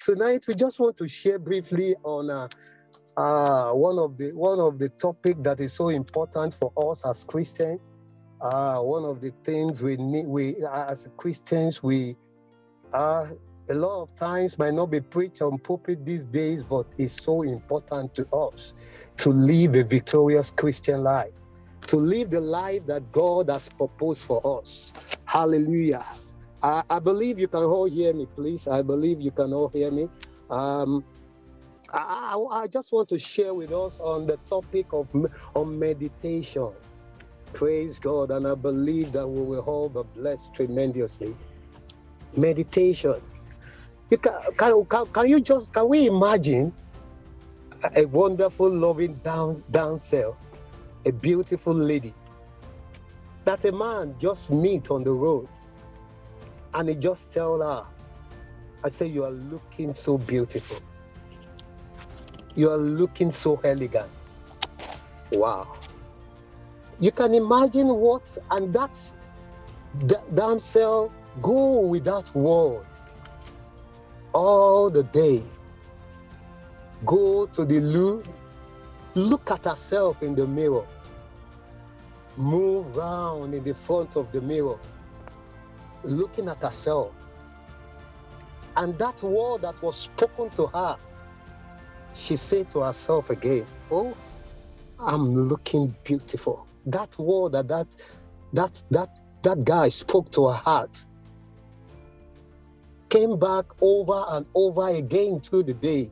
tonight we just want to share briefly on uh, uh, one of the one of the topic that is so important for us as Christians. Uh, one of the things we need, we as Christians, we uh, a lot of times might not be preached on pulpit these days, but it's so important to us to live a victorious Christian life, to live the life that God has proposed for us. Hallelujah. I, I believe you can all hear me, please. I believe you can all hear me. Um, I, I, just want to share with us on the topic of on meditation. Praise God, and I believe that we will all be blessed tremendously. Meditation. You can, can, can, can you just can we imagine a wonderful, loving down down cell, a beautiful lady that a man just meet on the road and he just tell her, I say, you are looking so beautiful. You are looking so elegant. Wow. You can imagine what, and that's the damsel go with that word all the day. Go to the loo, look at herself in the mirror, move around in the front of the mirror, looking at herself. And that word that was spoken to her, she said to herself again, Oh, I'm looking beautiful. That word that that that that that guy spoke to her heart came back over and over again through the day.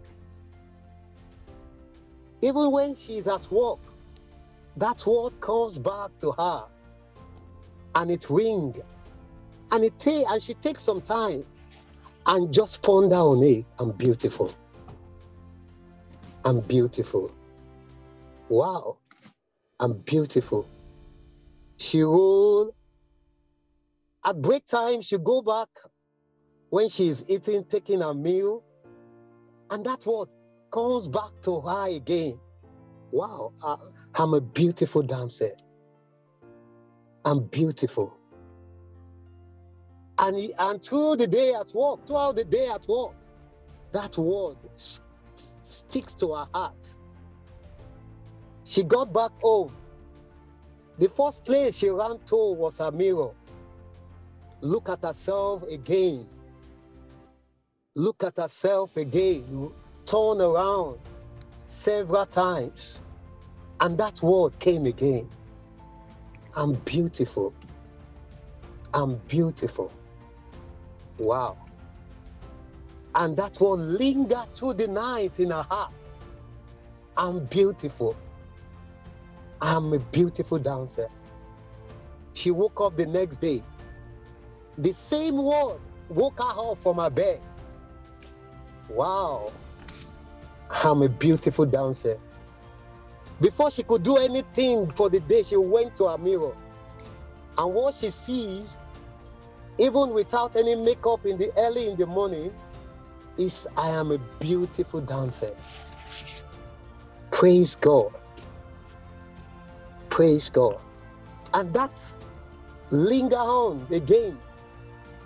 Even when she's at work, that word comes back to her and it rings and it take and she takes some time and just ponder on it. I'm beautiful. I'm beautiful. Wow. I'm beautiful. She will at break time, she go back when she's eating, taking a meal, and that what comes back to her again. Wow, I, I'm a beautiful dancer. I'm beautiful. And, and through the day at work, throughout the day at work, that word sticks to her heart. She got back home. The first place she ran to was her mirror. Look at herself again. Look at herself again. Turn around several times. And that word came again. I'm beautiful. I'm beautiful. Wow. And that will linger through the night in her heart. I'm beautiful. I'm a beautiful dancer. She woke up the next day. The same word woke her up from her bed. Wow. I'm a beautiful dancer. Before she could do anything for the day, she went to her mirror. And what she sees even without any makeup in the early in the morning, is I am a beautiful dancer. Praise God. Praise God. And that's linger on again.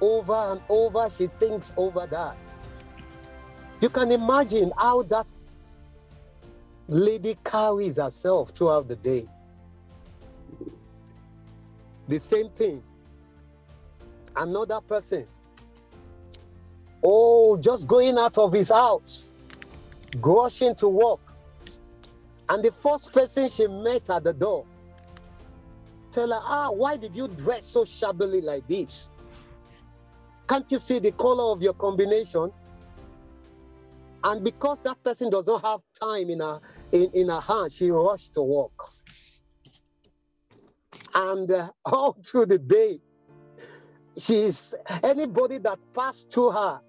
Over and over, she thinks over that. You can imagine how that lady carries herself throughout the day. The same thing another person. Oh, just going out of his house, rushing to work. And the first person she met at the door, tell her, ah, why did you dress so shabbily like this? Can't you see the color of your combination? And because that person does not have time in her in, in her hand, she rushed to work. And uh, all through the day, she's anybody that passed through her,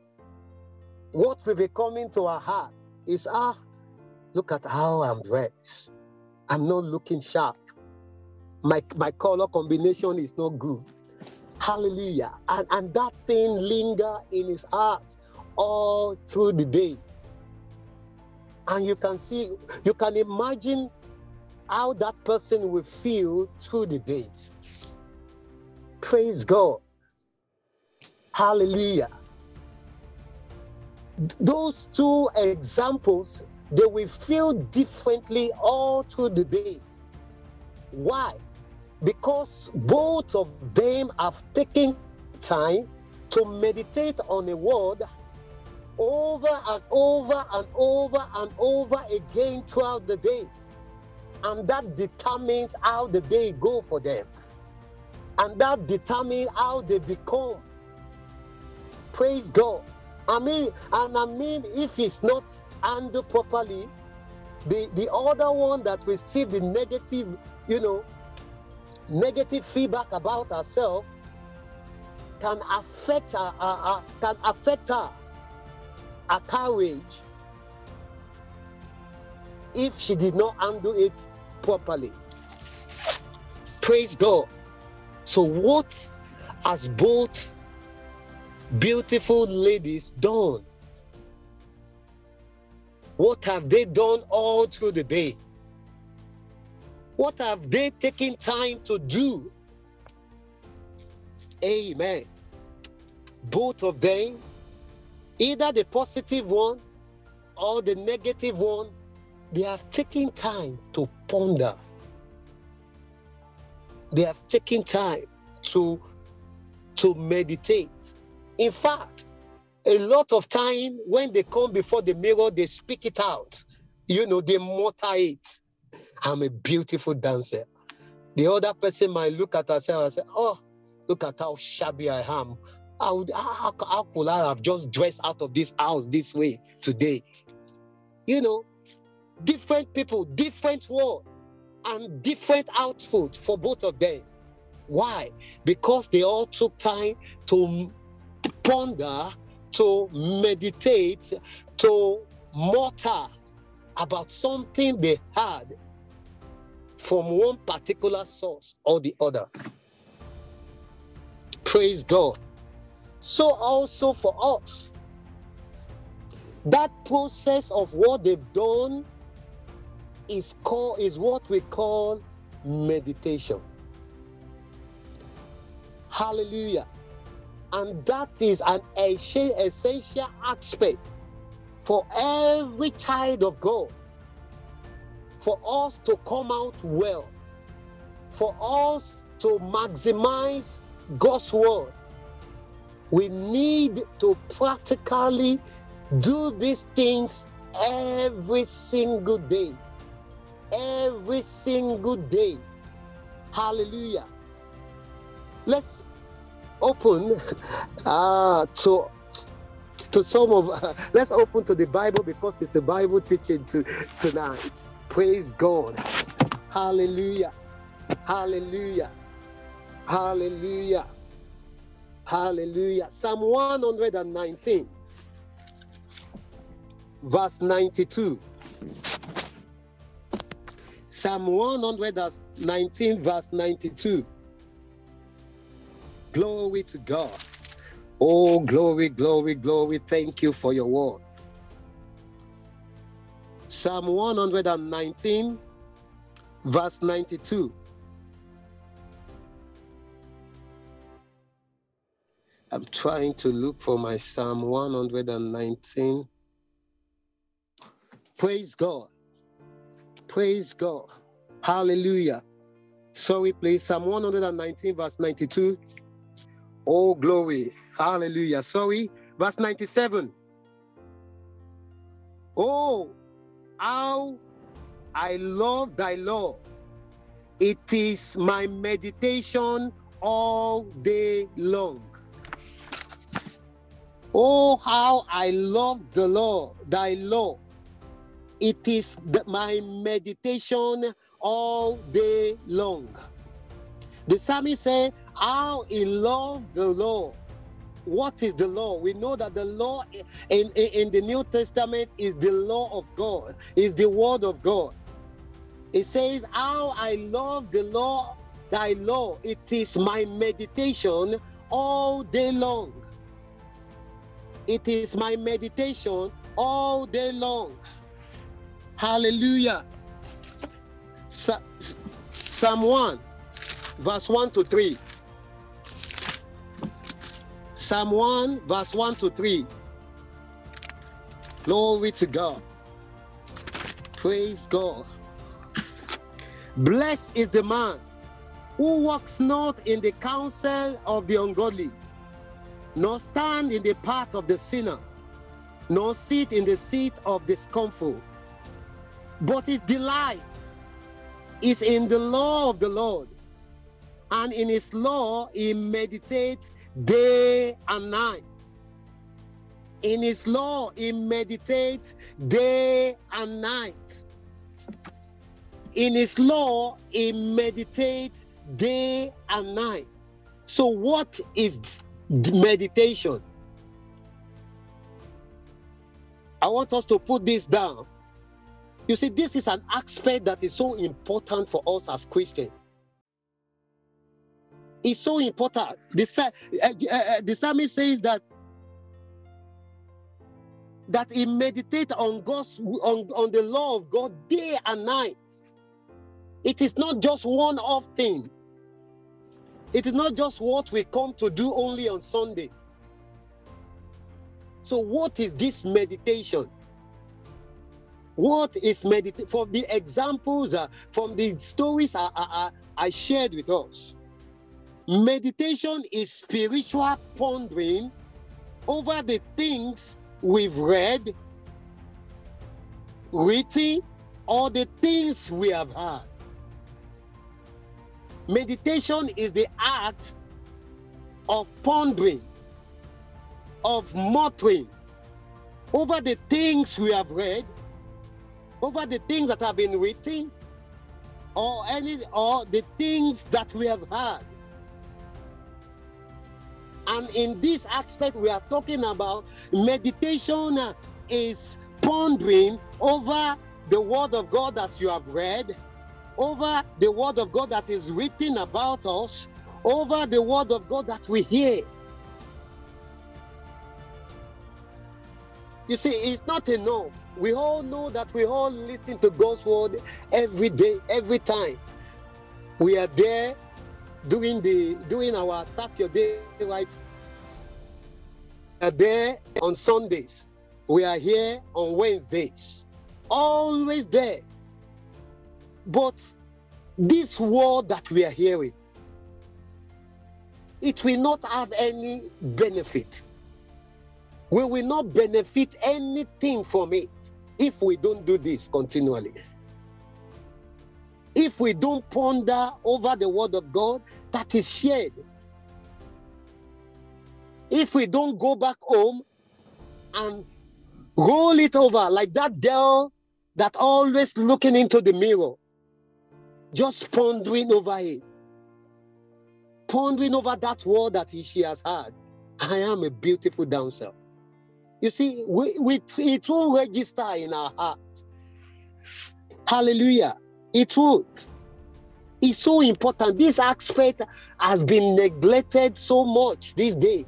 what will be coming to her heart is ah, look at how I'm dressed. I'm not looking sharp. My my color combination is not good. Hallelujah. And, and that thing linger in his heart all through the day. And you can see, you can imagine how that person will feel through the day. Praise God. Hallelujah. those two examples, they will feel differently all through the day. Why? Because both of them have taken time to meditate on a word over and over and over and over again throughout the day. And that determines how the day go for them. And that determines how they become. Praise God. I mean, and I mean, if it's not handled properly, the, the other one that received the negative, you know, negative feedback about herself can affect her, her, her can affect her, her courage if she did not handle it properly. Praise God. So, what has both beautiful ladies done? What have they done all through the day? What have they taken time to do? Amen. Both of them, either the positive one or the negative one, they have taken time to ponder. They have taken time to, to meditate. In fact, a lot of time when they come before the mirror, they speak it out. You know, they mutter it. I'm a beautiful dancer. The other person might look at herself and say, Oh, look at how shabby I am. How, how, how could I have just dressed out of this house this way today? You know, different people, different world, and different output for both of them. Why? Because they all took time to ponder, to meditate, to mutter about something they had from one particular source or the other. Praise God. So, also for us, that process of what they've done is called is what we call meditation. Hallelujah. And that is an essential aspect for every child of God for us to come out well, for us to maximize God's word, we need to practically do these things every single day. Every single day. Hallelujah. Let's open uh, to to some of uh, let's open to the Bible because it's a Bible teaching to, tonight. Praise God. Hallelujah. Hallelujah. Hallelujah. Hallelujah. Psalm 119, verse 92. Psalm 119, verse 92. Glory to God. Oh, glory, glory, glory. Thank you for your word. Psalm 119, verse 92. I'm trying to look for my Psalm 119. Praise God. Praise God. Hallelujah. Sorry, please. Psalm 119, verse 92. Oh, glory. Hallelujah. Sorry. Verse 97. Oh, how I love thy law. It is my meditation all day long. Oh, how I love the law, thy law. It is the, my meditation all day long. The psalmist said, How he loved the law what is the law? We know that the law in, in, in, the New Testament is the law of God, is the word of God. It says, How I love the law, thy law. It is my meditation all day long. It is my meditation all day long. Hallelujah. Psalm 1, verse 1 to 3. Psalm 1, verse 1 to 3. Glory to God. Praise God. Blessed is the man who walks not in the counsel of the ungodly, nor stand in the path of the sinner, nor sit in the seat of the scornful. But his delight is in the law of the Lord, and in his law he meditates day and night. In his law he meditates day and night. In his law he meditates day and night. So, what is meditation? I want us to put this down. You see, this is an aspect that is so important for us as Christians. It's so important. The, uh, uh, the psalmist says that that he meditate on God's on, on the law of God day and night. It is not just one off thing. It is not just what we come to do only on Sunday. So, what is this meditation? What is meditation? From the examples, uh, from the stories I, I, I shared with us, meditation is spiritual pondering over the things we've read, written, or the things we have heard. Meditation is the act of pondering, of muttering over the things we have read, over the things that have been written, or any or the things that we have heard. And in this aspect, we are talking about meditation is pondering over the word of God that you have read, over the word of God that is written about us, over the word of God that we hear. You see, it's not enough. We all know that we all listen to God's word every day, every time. We are there doing the doing our start your day right. There on Sundays. We are here on Wednesdays. Always there. But this word that we are hearing, it will not have any benefit. We will not benefit anything from it if we don't do this continually. If we don't ponder over the word of God that is shared. If we don't go back home and roll it over like that girl that always looking into the mirror just pondering over it, pondering over that word that he, she has heard. I am a beautiful dancer. You see, we, we, it will register in our heart. Hallelujah. It would. It's so important. This aspect has been neglected so much this day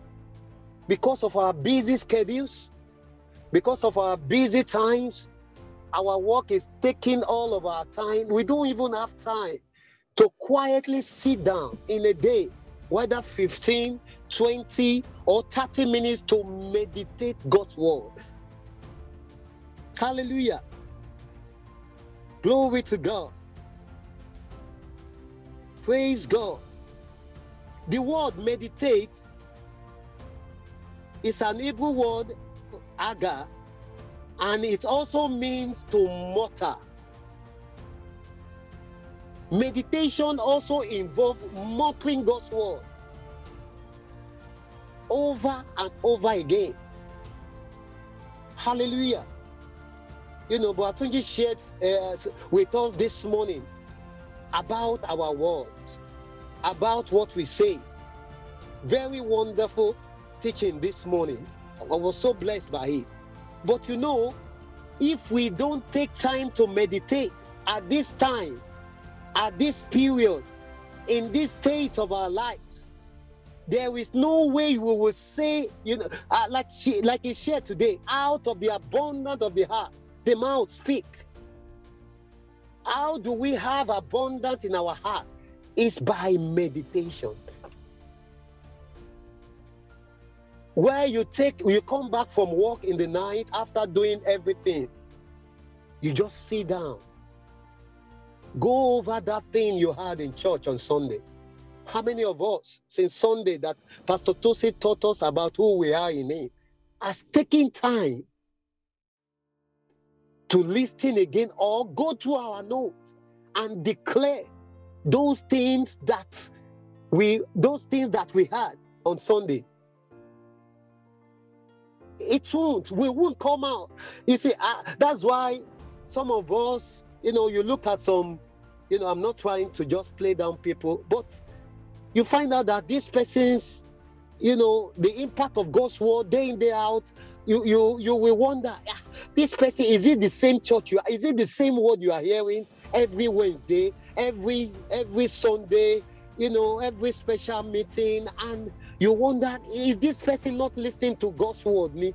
because of our busy schedules, because of our busy times, our work is taking all of our time. We don't even have time to quietly sit down in a day, whether 15, 20, or 30 minutes to meditate God's word. Hallelujah. Glory to God. Praise God. The word meditate is an Hebrew word, aga, and it also means to mutter. Meditation also involves muttering God's word over and over again. Hallelujah. You know, Boatunji shared uh, with us this morning about our words, about what we say. Very wonderful teaching this morning. I was so blessed by it. But you know, if we don't take time to meditate at this time, at this period, in this state of our life, there is no way we will say, you know, uh, like she, like he shared today, out of the abundance of the heart, the mouth speak. How do we have abundance in our heart? It's by meditation. where you take you come back from work in the night after doing everything you just sit down go over that thing you had in church on sunday how many of us since sunday that pastor tosi taught us about who we are in him has taken time to listen again or go through our notes and declare those things that we those things that we had on sunday it won't. We won't come out. You see, uh, that's why some of us, you know, you look at some, you know, I'm not trying to just play down people, but you find out that these persons, you know, the impact of God's word day in day out, you you you will wonder, ah, this person is it the same church you are? Is it the same word you are hearing every Wednesday, every every Sunday, you know, every special meeting, and you wonder, is this person not listening to God's word? Me?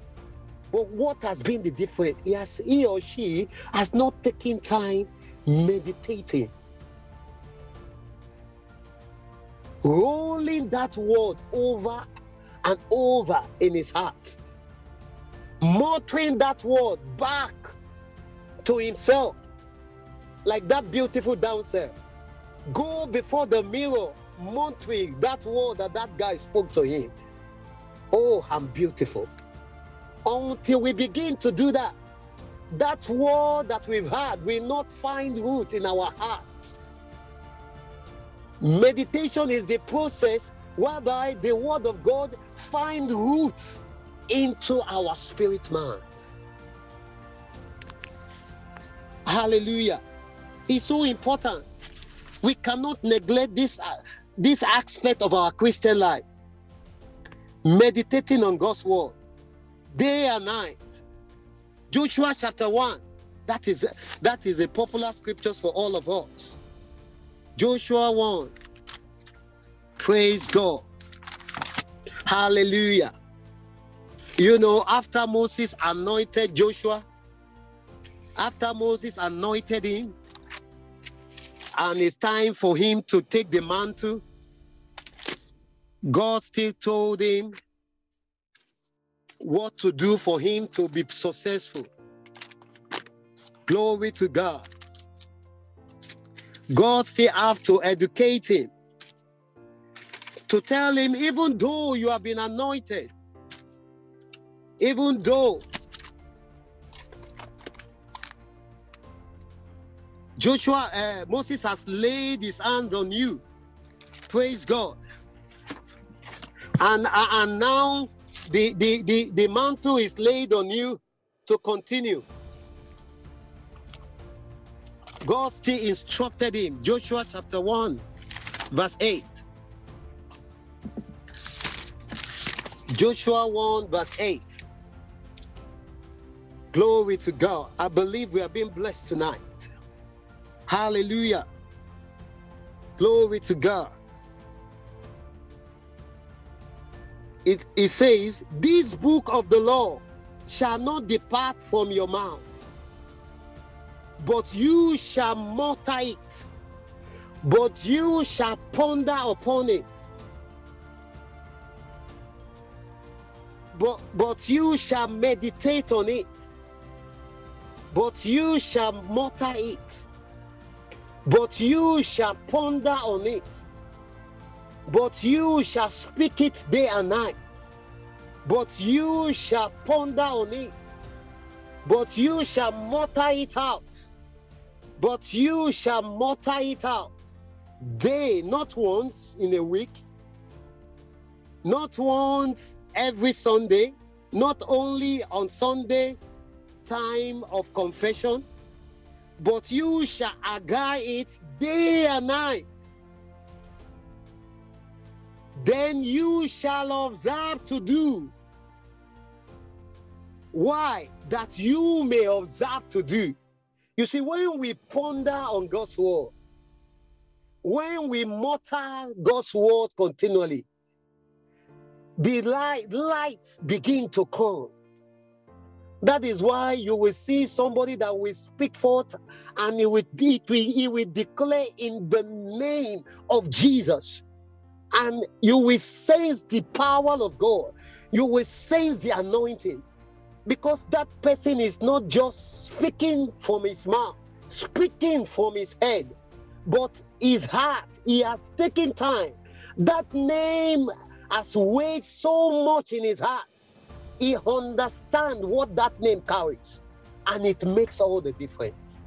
But what has been the difference? He, has, he or she has not taken time meditating. Rolling that word over and over in his heart. Muttering that word back to himself. Like that beautiful dancer. Go before the mirror monthly that word that that guy spoke to him. Oh, I'm beautiful. Until we begin to do that, that word that we've had will not find root in our hearts. Meditation is the process whereby the word of God find roots into our spirit man. Hallelujah. It's so important. We cannot neglect this uh, this aspect of our Christian life, meditating on God's word day and night. Joshua chapter 1, that is that is a popular scripture for all of us. Joshua 1. Praise God. Hallelujah. You know, after Moses anointed Joshua, after Moses anointed him, and it's time for him to take the mantle, God still told him what to do for him to be successful. Glory to God. God still have to educate him to tell him, even though you have been anointed, even though Joshua, uh, Moses has laid his hands on you. Praise God and uh, and now the, the the the mantle is laid on you to continue god still instructed him joshua chapter 1 verse 8 joshua 1 verse 8 glory to god. I believe we are being blessed tonight. Hallelujah. Glory to god. It, it says, This book of the law shall not depart from your mouth, but you shall mutter it, but you shall ponder upon it. But, but you shall meditate on it, but you shall mutter it, but you shall ponder on it but you shall speak it day and night. But you shall ponder on it. But you shall mutter it out. But you shall mutter it out. Day, not once in a week, not once every Sunday, not only on Sunday, time of confession, but you shall agar it day and night then you shall observe to do. Why? That you may observe to do. You see, when we ponder on God's word, when we mutter God's word continually, the light, lights begin to come. That is why you will see somebody that will speak forth and he will, he will declare in the name of Jesus and you will sense the power of God. You will sense the anointing because that person is not just speaking from his mouth, speaking from his head, but his heart. He has taken time. That name has weighed so much in his heart. He understands what that name carries, and it makes all the difference.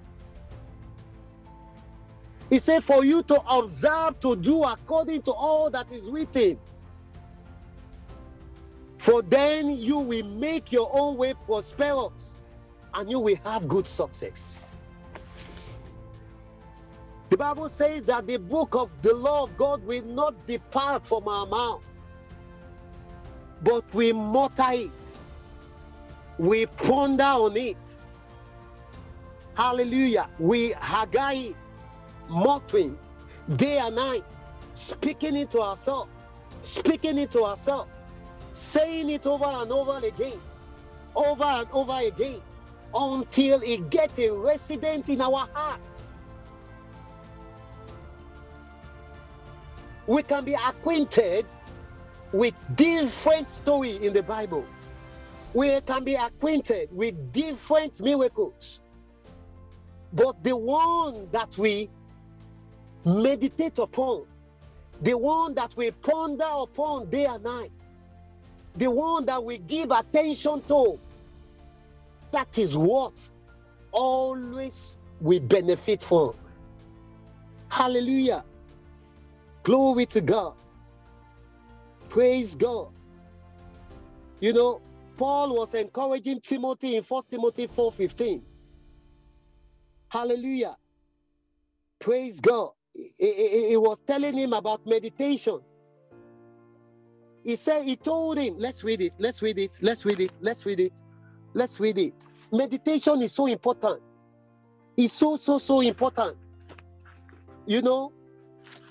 He said, For you to observe to do according to all that is written. For then you will make your own way prosperous and you will have good success. The Bible says that the book of the law of God will not depart from our mouth, but we mutter it, we ponder on it. Hallelujah. We haggai it, muttering day and night, speaking it to ourselves, speaking it to ourselves, saying it over and over again, over and over again, until it gets a resident in our heart. We can be acquainted with different story in the Bible. We can be acquainted with different miracles. But the one that we meditate upon, the one that we ponder upon day and night, the one that we give attention to, that is what always we benefit from. Hallelujah. Glory to God. Praise God. You know, Paul was encouraging Timothy in 1 Timothy 4:15. Hallelujah. Praise God. He, he was telling him about meditation. He said, he told him, let's read it, let's read it, let's read it, let's read it, let's read it. Meditation is so important. It's so, so, so important. You know,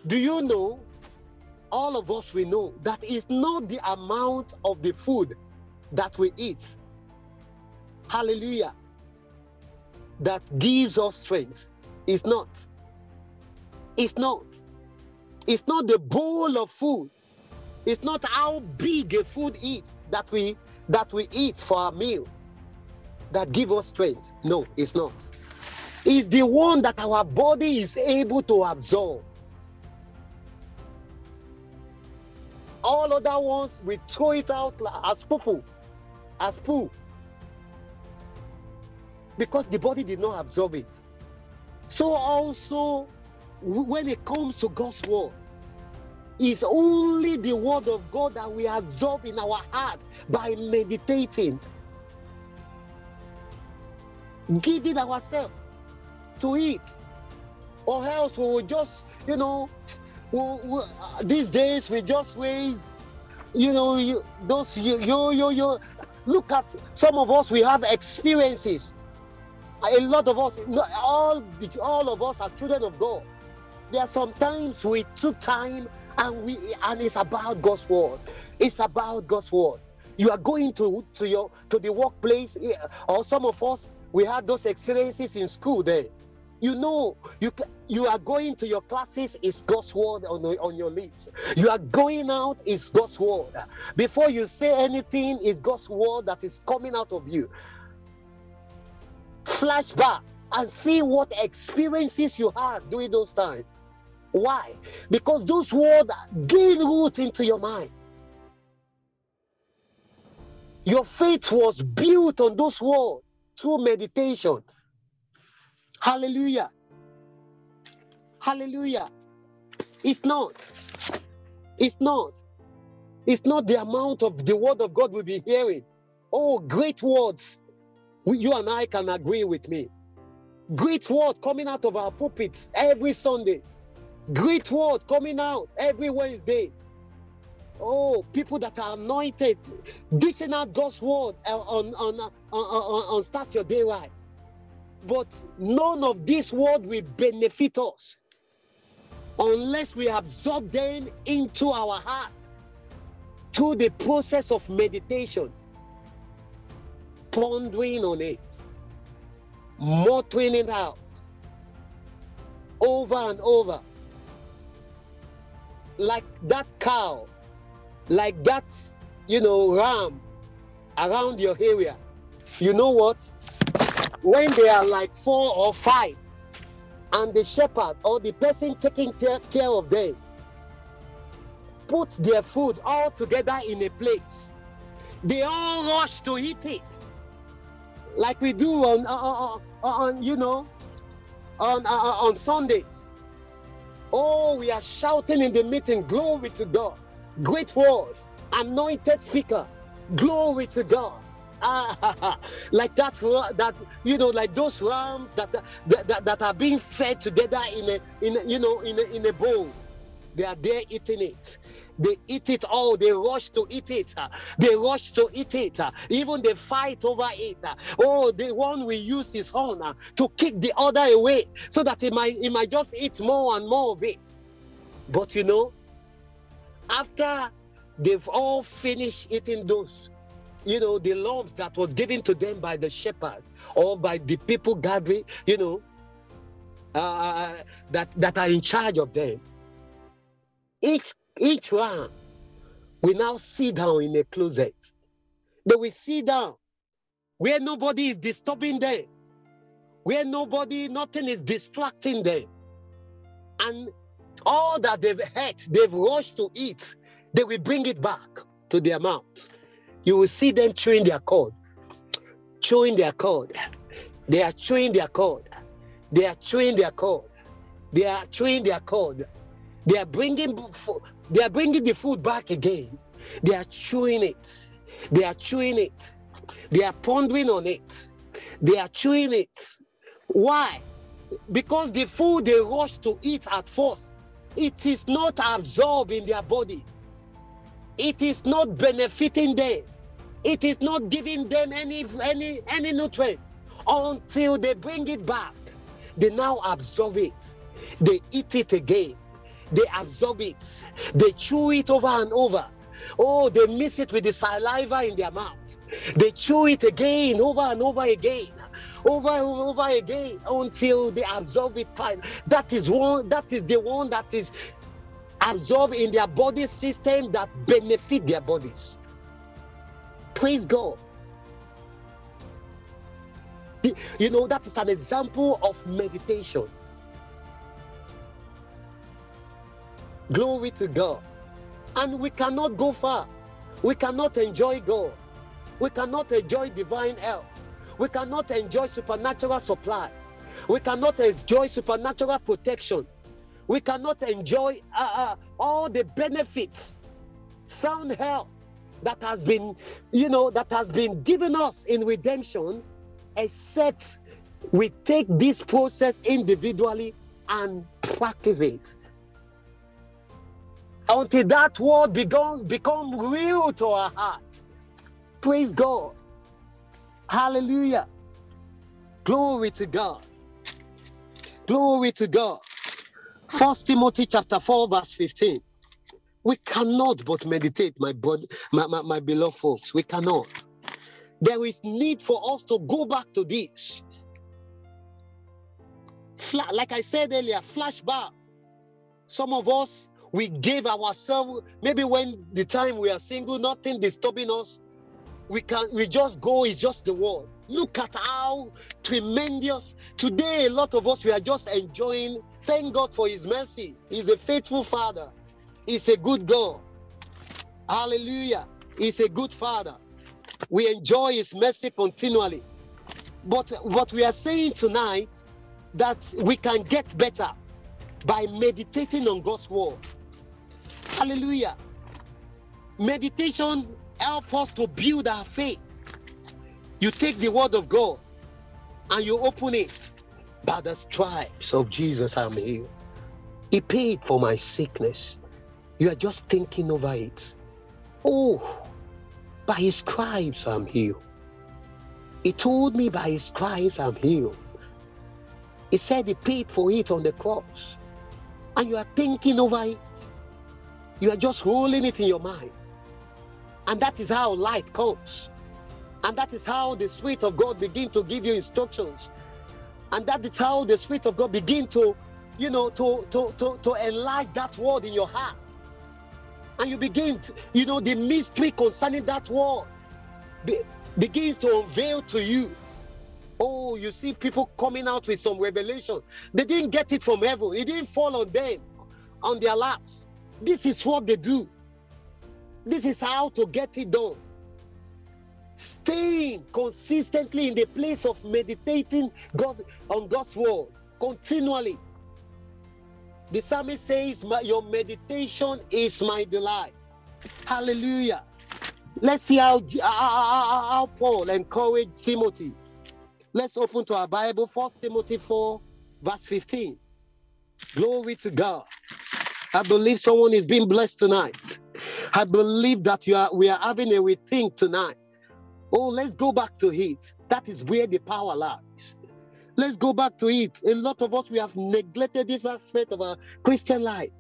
do you know? All of us we know that it's not the amount of the food that we eat. Hallelujah. That gives us strength. It's not. It's not. It's not the bowl of food. It's not how big a food is that we that we eat for our meal that give us strength. No, it's not. It's the one that our body is able to absorb. All other ones we throw it out as poo, as poo, because the body did not absorb it. So also when it comes to God's word, it's only the word of God that we absorb in our heart by meditating, giving ourselves to it, or else we will just, you know, we, we, uh, these days we just waste, you know, you, those you, you, you. Look at some of us. We have experiences. A lot of us, all, all of us are children of God there are sometimes we took time and we and it's about God's word. It's about God's word. You are going to to your to the workplace, eh, or some of us we had those experiences in school there. You know, you you are going to your classes, is God's word on, on your lips. You are going out, is God's word. Before you say anything, is God's word that is coming out of you. Flashback and see what experiences you had during those times. Why? Because those words gain root into your mind. Your faith was built on those words through meditation. Hallelujah. Hallelujah. It's not. It's not. It's not the amount of the word of God we'll be hearing. Oh, great words. You and I can agree with me. Great word coming out of our pulpits every Sunday. Great word coming out every Wednesday. Oh, people that are anointed, dishing out God's word on, on, on, on, on start your day right. But none of this word will benefit us unless we absorb them into our heart through the process of meditation, pondering on it, muttering it out over and over like that cow, like that you know, ram around your area, you know what? When they are like four or five, and the shepherd or the person taking care of them put their food all together in a place, they all rush to eat it, like we do on, uh, uh, uh on you know, on on Sundays. Oh, we are shouting in the meeting, glory to God, great word, anointed speaker, glory to God. like that that you know like those rams that that, that, that are being fed together in a in a, you know in a, in a bowl they are there eating it. They eat it all. They rush to eat it. They rush to eat it. Even they fight over it. Oh, the one will use his horn to kick the other away so that he might, he might just eat more and more of it. But you know, after they've all finished eating those, you know, the lumps that was given to them by the shepherd or by the people gathering, you know, uh, that, that are in charge of them each each one will now sit down in a closet. They will sit down where nobody is disturbing them, where nobody, nothing is distracting them. And all that they've had, they've rushed to eat, they will bring it back to their mouth. You will see them chewing their cord, chewing their cord. They are chewing their cord. They are chewing their cord. They are chewing their cord. They are bringing they are bringing the food back again. They are chewing it. They are chewing it. They are pondering on it. They are chewing it. Why? Because the food they rush to eat at first, it is not absorbed in their body. It is not benefiting them. It is not giving them any any any nutrient until they bring it back. They now absorb it. They eat it again they absorb it, they chew it over and over. Oh, they miss it with the saliva in their mouth. They chew it again, over and over again, over and over again until they absorb it fine. That is one, that is the one that is absorbed in their body system that benefit their bodies. Praise God. You know, that is an example of meditation. Glory to God. And we cannot go far. We cannot enjoy God. We cannot enjoy divine health. We cannot enjoy supernatural supply. We cannot enjoy supernatural protection. We cannot enjoy uh, uh, all the benefits, sound health that has been, you know, that has been given us in redemption, except we take this process individually and practice it until that word become, become real to our heart. Praise God. Hallelujah. Glory to God. Glory to God. First Timothy chapter 4, verse 15. We cannot but meditate, my, my, my, my beloved folks. We cannot. There is need for us to go back to this. Fla- like I said earlier, flashback. Some of us we gave ourselves, maybe when the time we are single, nothing disturbing us. We can we just go, it's just the world. Look at how tremendous today a lot of us we are just enjoying. Thank God for his mercy. He's a faithful father. He's a good God. Hallelujah. He's a good father. We enjoy his mercy continually. But what we are saying tonight that we can get better by meditating on God's word. Hallelujah. Meditation helps us to build our faith. You take the word of God and you open it. By the stripes of Jesus, I'm healed. He paid for my sickness. You are just thinking over it. Oh, by his stripes, I'm healed. He told me by his stripes, I'm healed. He said he paid for it on the cross. And you are thinking over it. You are just holding it in your mind. And that is how light comes. And that is how the Spirit of God begin to give you instructions. And that is how the Spirit of God begin to, you know, to, to, to, to enlarge that word in your heart. And you begin, to, you know, the mystery concerning that word be, begins to unveil to you. Oh, you see people coming out with some revelation. They didn't get it from heaven, it didn't fall on them, on their laps. This is what they do. This is how to get it done. Staying consistently in the place of meditating God on God's word continually. The psalmist says, Your meditation is my delight. Hallelujah. Let's see how, how, Paul encouraged Timothy. Let's open to our Bible, First Timothy 4, verse 15. Glory to God. I believe someone is being blessed tonight. I believe that you are we are having a rethink tonight. Oh, let's go back to it. That is where the power lies. Let's go back to it. A lot of us we have neglected this aspect of our Christian life.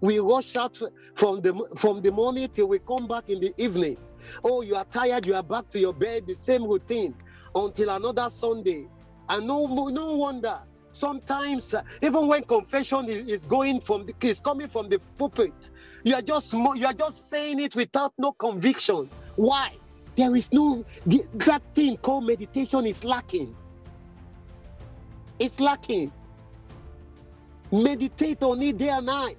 We rush out from the from the morning till we come back in the evening. Oh, you are tired, you are back to your bed, the same routine until another Sunday. And no no wonder Sometimes, uh, even when confession is, is going from the, is coming from the pulpit, you are just you are just saying it without no conviction. Why? There is no that thing called meditation is lacking. It's lacking. Meditate on it day and night.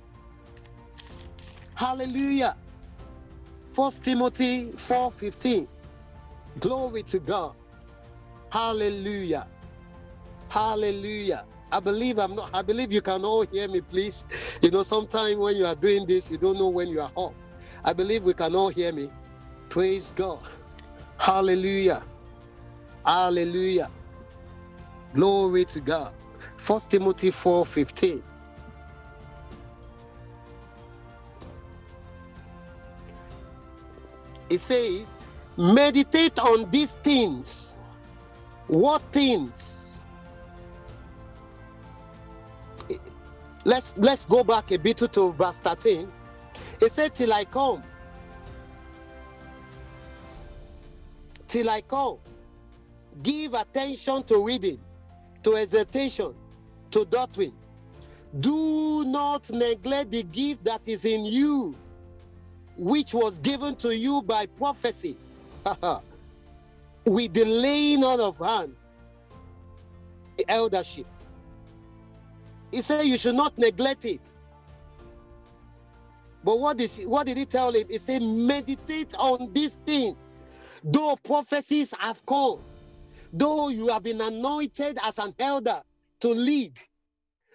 Hallelujah. First Timothy 4:15. Glory to God. Hallelujah. Hallelujah. I believe I'm not, I believe you can all hear me, please. You know, sometimes when you are doing this, you don't know when you are off. I believe we can all hear me. Praise God. Hallelujah. Hallelujah. Glory to God. First Timothy 4 15. It says, meditate on these things. What things? let's let's go back a bit to verse 13 it said till i come till i come give attention to reading to exhortation to doctrine do not neglect the gift that is in you which was given to you by prophecy with the laying on of hands the eldership he said you should not neglect it. But what is what did he tell him? He said, meditate on these things. Though prophecies have come, though you have been anointed as an elder to lead,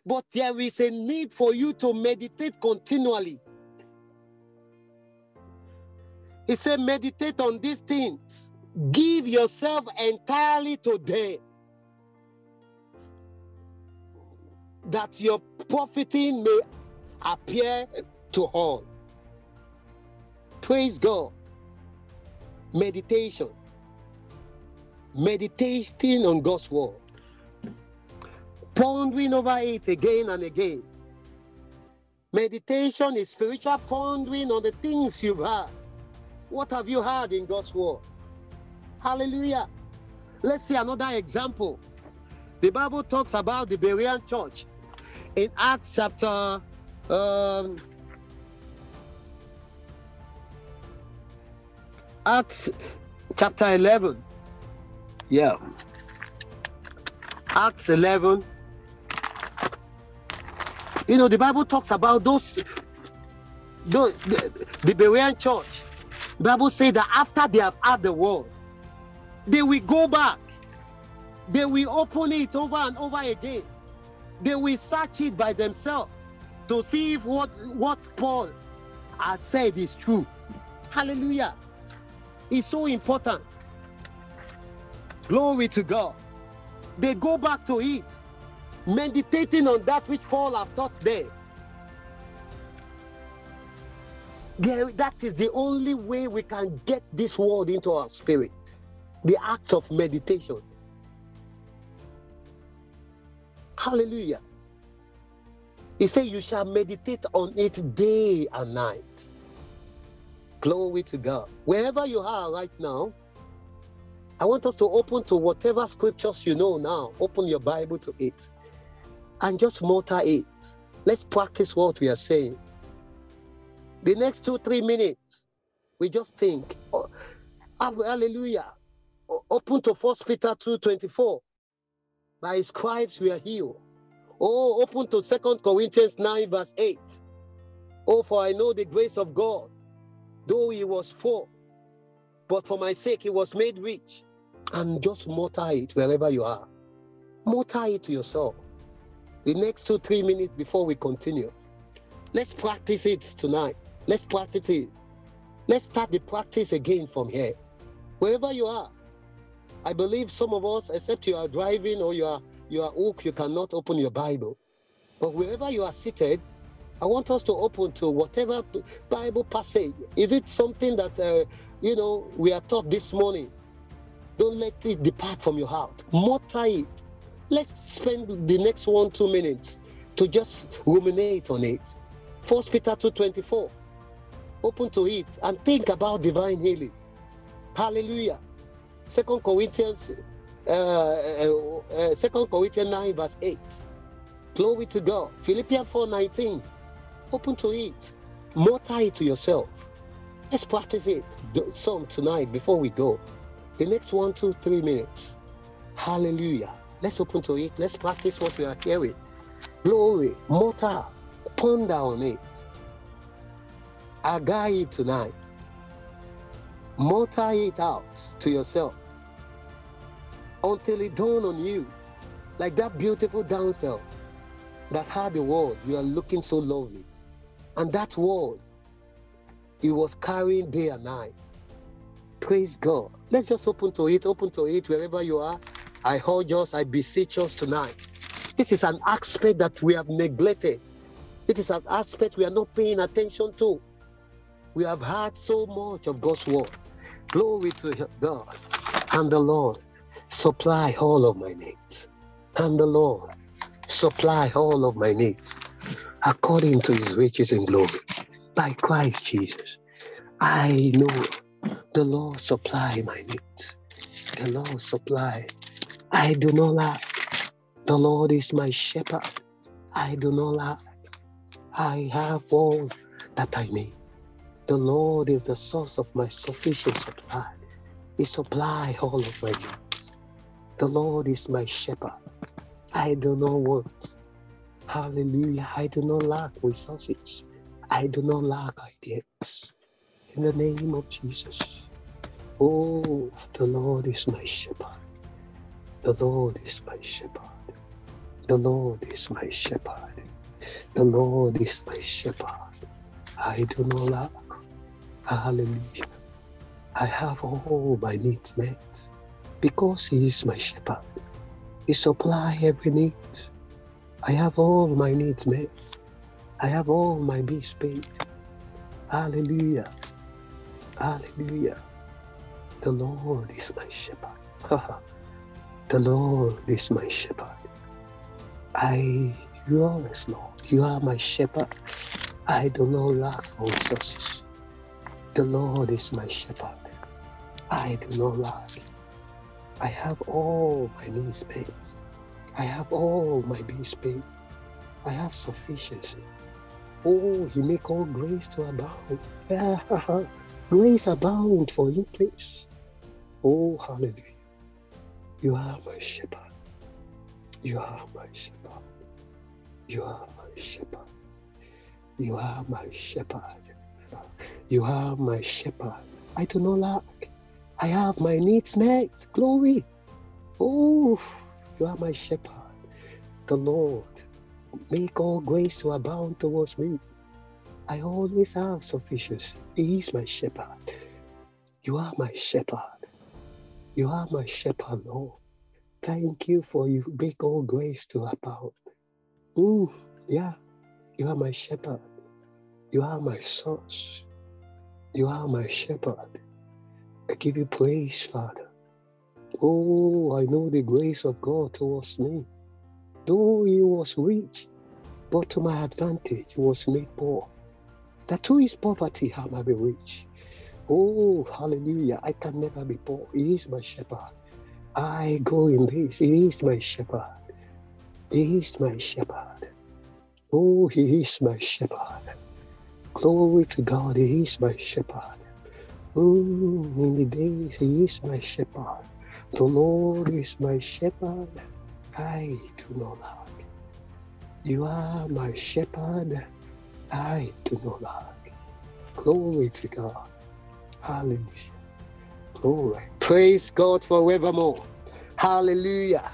but there is a need for you to meditate continually. He said, meditate on these things. Give yourself entirely to them. that your profiting may appear to all. Praise God. Meditation. Meditating on God's word. Pondering over it again and again. Meditation is spiritual pondering on the things you've heard. What have you heard in God's word? Hallelujah. Let's see another example. The Bible talks about the Berean church in Acts chapter um, Acts chapter 11. Yeah. Acts 11. You know, the Bible talks about those, those the, the Berean church. Bible says that after they have had the word, they will go back. They will open it over and over again they will search it by themselves to see if what, what Paul has said is true. Hallelujah. It's so important. Glory to God. They go back to it, meditating on that which Paul have taught them. That is the only way we can get this word into our spirit. The act of meditation. Hallelujah. He said, You shall meditate on it day and night. Glory to God. Wherever you are right now, I want us to open to whatever scriptures you know now. Open your Bible to it and just mutter it. Let's practice what we are saying. The next two, three minutes, we just think, oh, ah, hallelujah. Open to First Peter 2 24. By scribes we are healed. Oh, open to Second Corinthians 9, verse 8. Oh, for I know the grace of God, though he was poor, but for my sake he was made rich. And just mutter it wherever you are. Mutter it to yourself. The next two, three minutes before we continue, let's practice it tonight. Let's practice it. Let's start the practice again from here. Wherever you are. I believe some of us, except you are driving or you are you are hooked, you cannot open your Bible. But wherever you are seated, I want us to open to whatever Bible passage. Is it something that uh, you know we are taught this morning? Don't let it depart from your heart. Mutter it. Let's spend the next one two minutes to just ruminate on it. First Peter two twenty four open to it and think about divine healing. Hallelujah. Second Corinthians, uh, uh, uh, Second Corinthians 9, verse 8. Glory to God. Philippians 4 19. Open to it. Mutter it to yourself. Let's practice it. some tonight before we go. The next one, two, three minutes. Hallelujah. Let's open to it. Let's practice what we are hearing. Glory. Mutter. Ponder on it. I got it tonight. Mutter it out to yourself until it dawn on you, like that beautiful damsel that had the world. you are looking so lovely. And that world, he was carrying day and night. Praise God. Let's just open to it, open to it wherever you are. I hold us, I beseech us tonight. This is an aspect that we have neglected. It is an aspect we are not paying attention to. We have heard so much of God's word. Glory to God. And the Lord supply all of my needs. And the Lord supply all of my needs according to his riches and glory by Christ Jesus. I know the Lord supply my needs. The Lord supply. I do not lack. The Lord is my shepherd. I do not lack. I have all that I need. The Lord is the source of my sufficient supply. He supply all of my needs. The Lord is my shepherd. I do not want. Hallelujah. I do not lack resources. I do not lack ideas. In the name of Jesus. Oh, the Lord is my shepherd. The Lord is my shepherd. The Lord is my shepherd. The Lord is my shepherd. I do not lack. Hallelujah. I have all my needs met because He is my shepherd. He supply every need. I have all my needs met. I have all my needs paid. Hallelujah. Hallelujah. The Lord is my shepherd. the Lord is my shepherd. I, you yours, Lord. You are my shepherd. I do not lack for resources. The Lord is my shepherd. I do not lack. I have all my needs met. I have all my bills paid. I have sufficiency. Oh, He make all grace to abound. grace abound for you, please. Oh, hallelujah. You are my shepherd. You are my shepherd. You are my shepherd. You are my shepherd. You are my shepherd. I do not lack. I have my needs met. Glory. Oh, you are my shepherd. The Lord, make all grace to abound towards me. I always have sufficiency. He is my shepherd. You are my shepherd. You are my shepherd, Lord. Thank you for you make all grace to abound. Mm, yeah, you are my shepherd. You are my source. You are my shepherd. I give you praise, Father. Oh, I know the grace of God towards me. Though he was rich, but to my advantage he was made poor. That through his poverty I might be rich. Oh, hallelujah. I can never be poor. He is my shepherd. I go in this. He is my shepherd. He is my shepherd. Oh, he is my shepherd. Glory to God. He is my shepherd. Mm, in the days, He is my shepherd. The Lord is my shepherd. I do not lack. You are my shepherd. I do not lack. Glory to God. Hallelujah. Glory. Praise God forevermore. Hallelujah.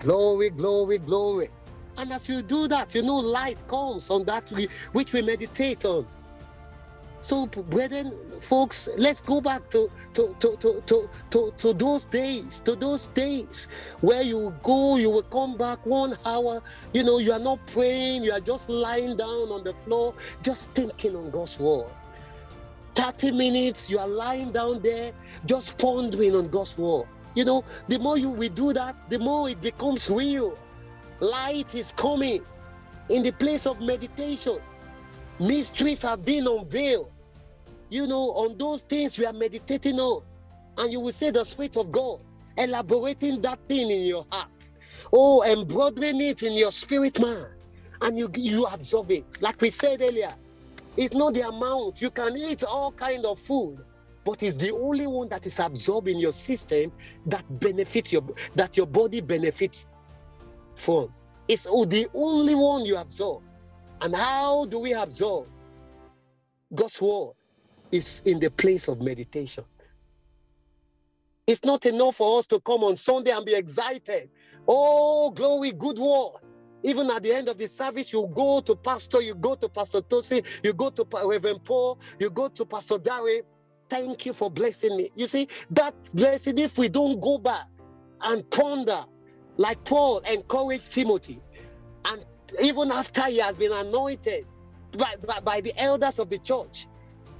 Glory, glory, glory. And as you do that, you know, light comes on that which we meditate on. So, brethren, folks, let's go back to, to, to, to, to, to, to those days, to those days where you go, you will come back one hour, you know, you are not praying, you are just lying down on the floor, just thinking on God's word. 30 minutes, you are lying down there, just pondering on God's word. You know, the more you we do that, the more it becomes real. Light is coming in the place of meditation. Mysteries have been unveiled. You know, on those things we are meditating on. And you will say the Spirit of God elaborating that thing in your heart. Oh, embroidering it in your spirit, man. And you, you absorb it. Like we said earlier, it's not the amount. You can eat all kind of food, but it's the only one that is absorbed in your system that benefits your that your body benefits from. It's the only one you absorb. And how do we absorb? God's word is in the place of meditation. It's not enough for us to come on Sunday and be excited. Oh, glory, good war. Even at the end of the service, you go to Pastor, you go to Pastor Tosi, you go to Reverend Paul, you go to Pastor Dare. Thank you for blessing me. You see, that blessing, if we don't go back and ponder, like Paul encouraged Timothy, and even after he has been anointed by, by, by the elders of the church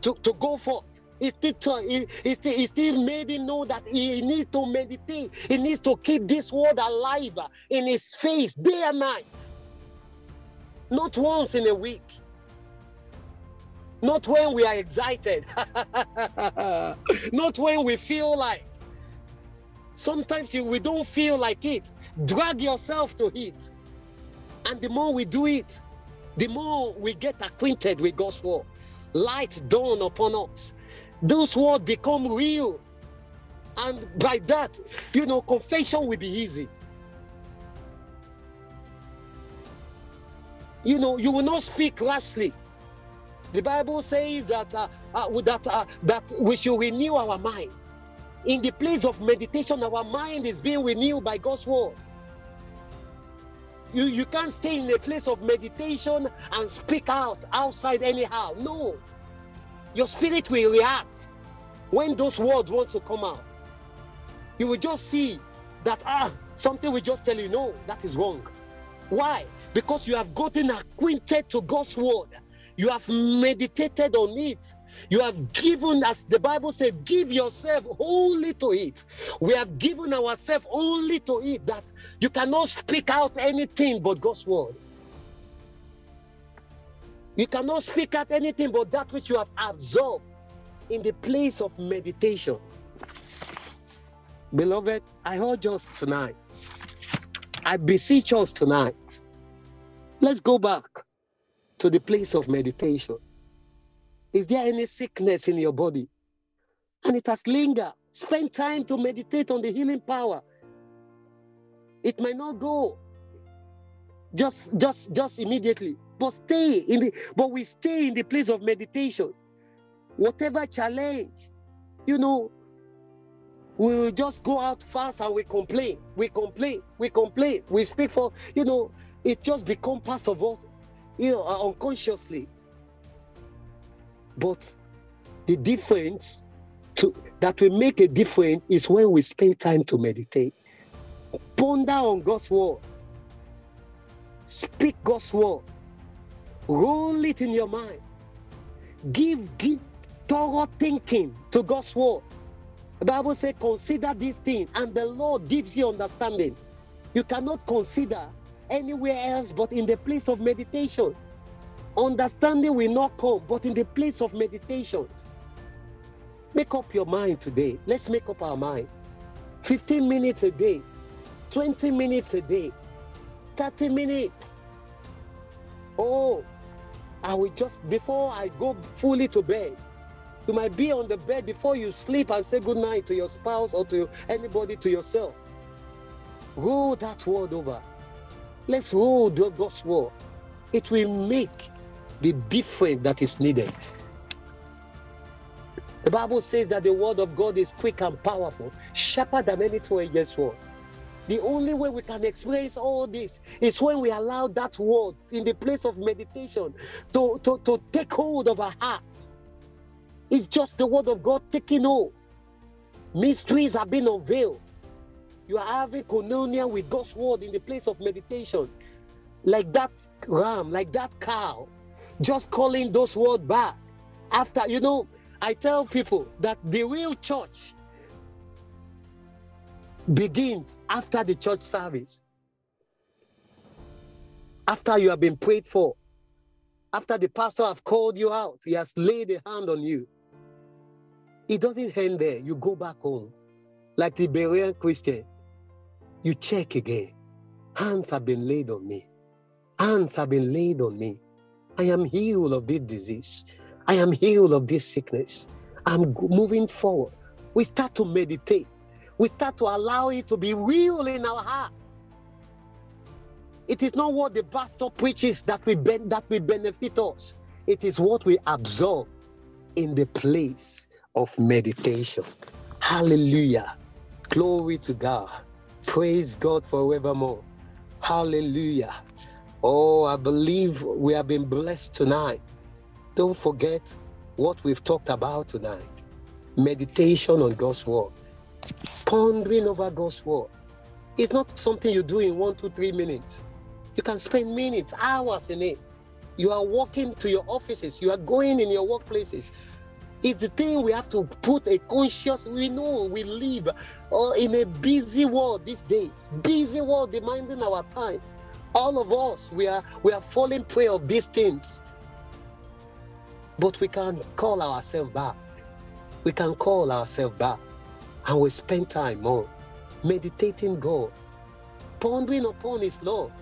to, to go forth. He still, he, he, still, he still made him know that he needs to meditate. He needs to keep this word alive in his face day and night. Not once in a week. Not when we are excited. Not when we feel like. Sometimes you, we don't feel like it. Drag yourself to it. And the more we do it, the more we get acquainted with God's word. Light dawn upon us. Those words become real. And by that, you know, confession will be easy. You know, you will not speak rashly. The Bible says that uh, uh, that uh, that we should renew our mind. In the place of meditation, our mind is being renewed by God's word. You, you can't stay in a place of meditation and speak out outside anyhow. No. Your spirit will react when those words want to come out. You will just see that, ah, something will just tell you, no, that is wrong. Why? Because you have gotten acquainted to God's word. You have meditated on it. You have given, as the Bible says, give yourself only to it. We have given ourselves only to it that you cannot speak out anything but God's word. You cannot speak out anything but that which you have absorbed in the place of meditation. Beloved, I urge us tonight. I beseech us tonight. Let's go back to the place of meditation. Is there any sickness in your body? And it has lingered. Spend time to meditate on the healing power. It might not go just just just immediately, but stay in the but we stay in the place of meditation. Whatever challenge, you know, we will just go out fast and we complain, we complain, we complain, we speak for, you know, it just become part of us, you know, uh, unconsciously. But the difference to, that will make a difference is when we spend time to meditate. Ponder on God's word. Speak God's word. Roll it in your mind. Give, give thorough thinking to God's word. The Bible says, consider this thing, and the Lord gives you understanding. You cannot consider anywhere else but in the place of meditation. Understanding will not come, but in the place of meditation. Make up your mind today. Let's make up our mind. 15 minutes a day, 20 minutes a day, 30 minutes. Oh, I will just, before I go fully to bed, you might be on the bed before you sleep and say good night to your spouse or to anybody, to yourself. Roll that word over. Let's roll the word. It will make the difference that is needed. The Bible says that the word of God is quick and powerful, sharper than any two-edged sword. The only way we can experience all this is when we allow that word in the place of meditation to, to, to take hold of our hearts. It's just the word of God taking hold. Mysteries have been unveiled. You are having communion with God's word in the place of meditation. Like that ram, like that cow, just calling those words back. After, you know, I tell people that the real church begins after the church service. After you have been prayed for, after the pastor have called you out, he has laid a hand on you. It doesn't end there. You go back home. Like the Berean Christian, you check again. Hands have been laid on me. Hands have been laid on me. I am healed of this disease. I am healed of this sickness. I'm moving forward. We start to meditate. We start to allow it to be real in our heart. It is not what the pastor preaches that we ben- that will benefit us. It is what we absorb in the place of meditation. Hallelujah. Glory to God. Praise God forevermore. Hallelujah. Oh, I believe we have been blessed tonight. Don't forget what we've talked about tonight meditation on God's word, pondering over God's word. It's not something you do in one, two, three minutes. You can spend minutes, hours in it. You are walking to your offices, you are going in your workplaces. It's the thing we have to put a conscious. We know we live uh, in a busy world these days, busy world demanding our time. All of us, we are we are falling prey of these things. But we can call ourselves back. We can call ourselves back, and we spend time more meditating God, pondering upon His love,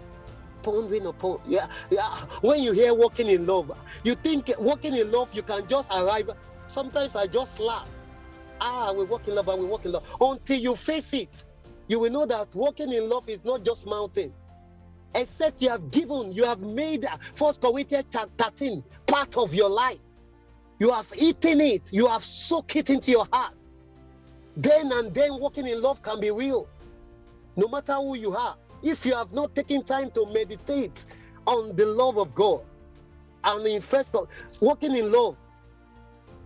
pondering upon yeah yeah. When you hear walking in love, you think walking in love you can just arrive Sometimes I just laugh. Ah, we walk in love and we walk in love. Until you face it, you will know that walking in love is not just mountain. Except you have given, you have made First Corinthians 13 part of your life. You have eaten it, you have soaked it into your heart. Then and then walking in love can be real. No matter who you are. If you have not taken time to meditate on the love of God, and in first walking in love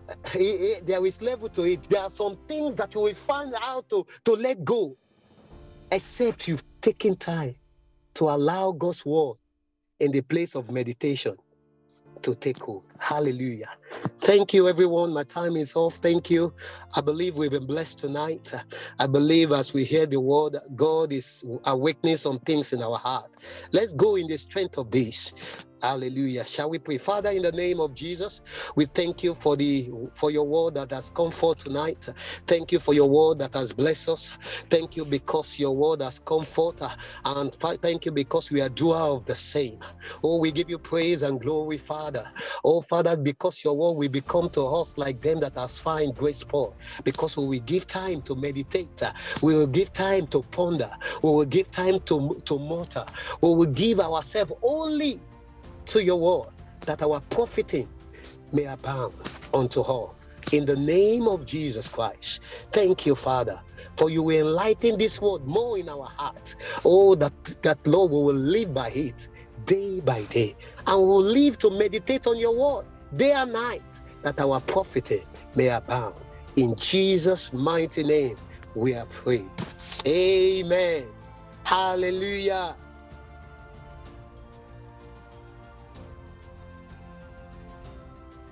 eh, eh, eh, there is level to it. There are some things that you will find out to, to let go, except you've taken time to allow God's word in the place of meditation to take hold. Hallelujah. Thank you, everyone. My time is off. Thank you. I believe we've been blessed tonight. I believe as we hear the word, God is awakening some things in our heart. Let's go in the strength of this. Hallelujah. Shall we pray? Father, in the name of Jesus, we thank you for the for your word that has come forth tonight. Thank you for your word that has blessed us. Thank you because your word has come forth. And thank you because we are doer of the same. Oh, we give you praise and glory, Father. Oh, Father, because your word will become to us like them that have find grace for. Because we will give time to meditate. We will give time to ponder. We will give time to, to mortar. We will give ourselves only to your word, that our profiting may abound unto all. In the name of Jesus Christ. Thank you, Father, for you will enlighten this word more in our hearts. Oh, that, that Lord, we will live by it day by day. And we will live to meditate on your word day and night, that our profiting eh, may abound. In Jesus' mighty name, we are prayed. Amen. Hallelujah.